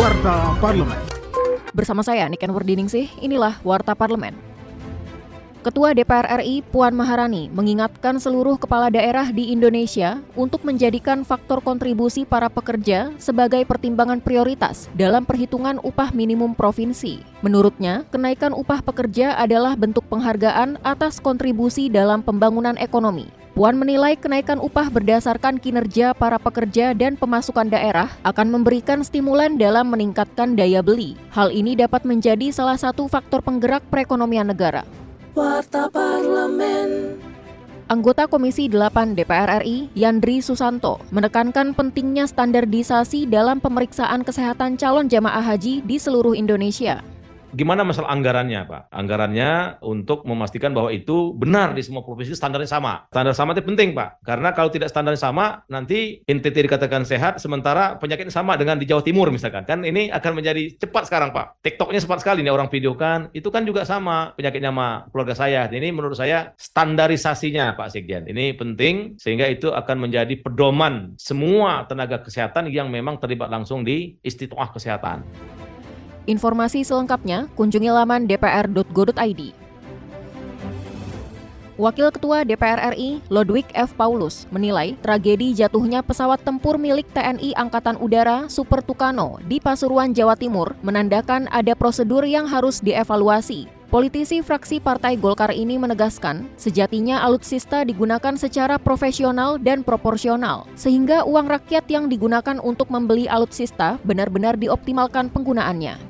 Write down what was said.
Warta Parlemen. Bersama saya Niken Wardiningsih, inilah Warta Parlemen. Ketua DPR RI Puan Maharani mengingatkan seluruh kepala daerah di Indonesia untuk menjadikan faktor kontribusi para pekerja sebagai pertimbangan prioritas dalam perhitungan upah minimum provinsi. Menurutnya, kenaikan upah pekerja adalah bentuk penghargaan atas kontribusi dalam pembangunan ekonomi. Puan menilai kenaikan upah berdasarkan kinerja para pekerja dan pemasukan daerah akan memberikan stimulan dalam meningkatkan daya beli. Hal ini dapat menjadi salah satu faktor penggerak perekonomian negara. Warta Parlemen. Anggota Komisi 8 DPR RI, Yandri Susanto, menekankan pentingnya standarisasi dalam pemeriksaan kesehatan calon jamaah haji di seluruh Indonesia. Gimana masalah anggarannya, Pak? Anggarannya untuk memastikan bahwa itu benar di semua provinsi standarnya sama. Standar sama itu penting, Pak. Karena kalau tidak standarnya sama, nanti NTT dikatakan sehat, sementara penyakitnya sama dengan di Jawa Timur misalkan. Kan ini akan menjadi cepat sekarang, Pak. TikToknya cepat sekali nih orang videokan. Itu kan juga sama penyakitnya sama keluarga saya. Ini menurut saya standarisasinya, Pak Sekjen. Ini penting sehingga itu akan menjadi pedoman semua tenaga kesehatan yang memang terlibat langsung di istiqomah kesehatan. Informasi selengkapnya kunjungi laman dpr.go.id. Wakil Ketua DPR RI, Lodwig F. Paulus, menilai tragedi jatuhnya pesawat tempur milik TNI Angkatan Udara Super Tucano di Pasuruan, Jawa Timur menandakan ada prosedur yang harus dievaluasi. Politisi fraksi Partai Golkar ini menegaskan, sejatinya alutsista digunakan secara profesional dan proporsional, sehingga uang rakyat yang digunakan untuk membeli alutsista benar-benar dioptimalkan penggunaannya.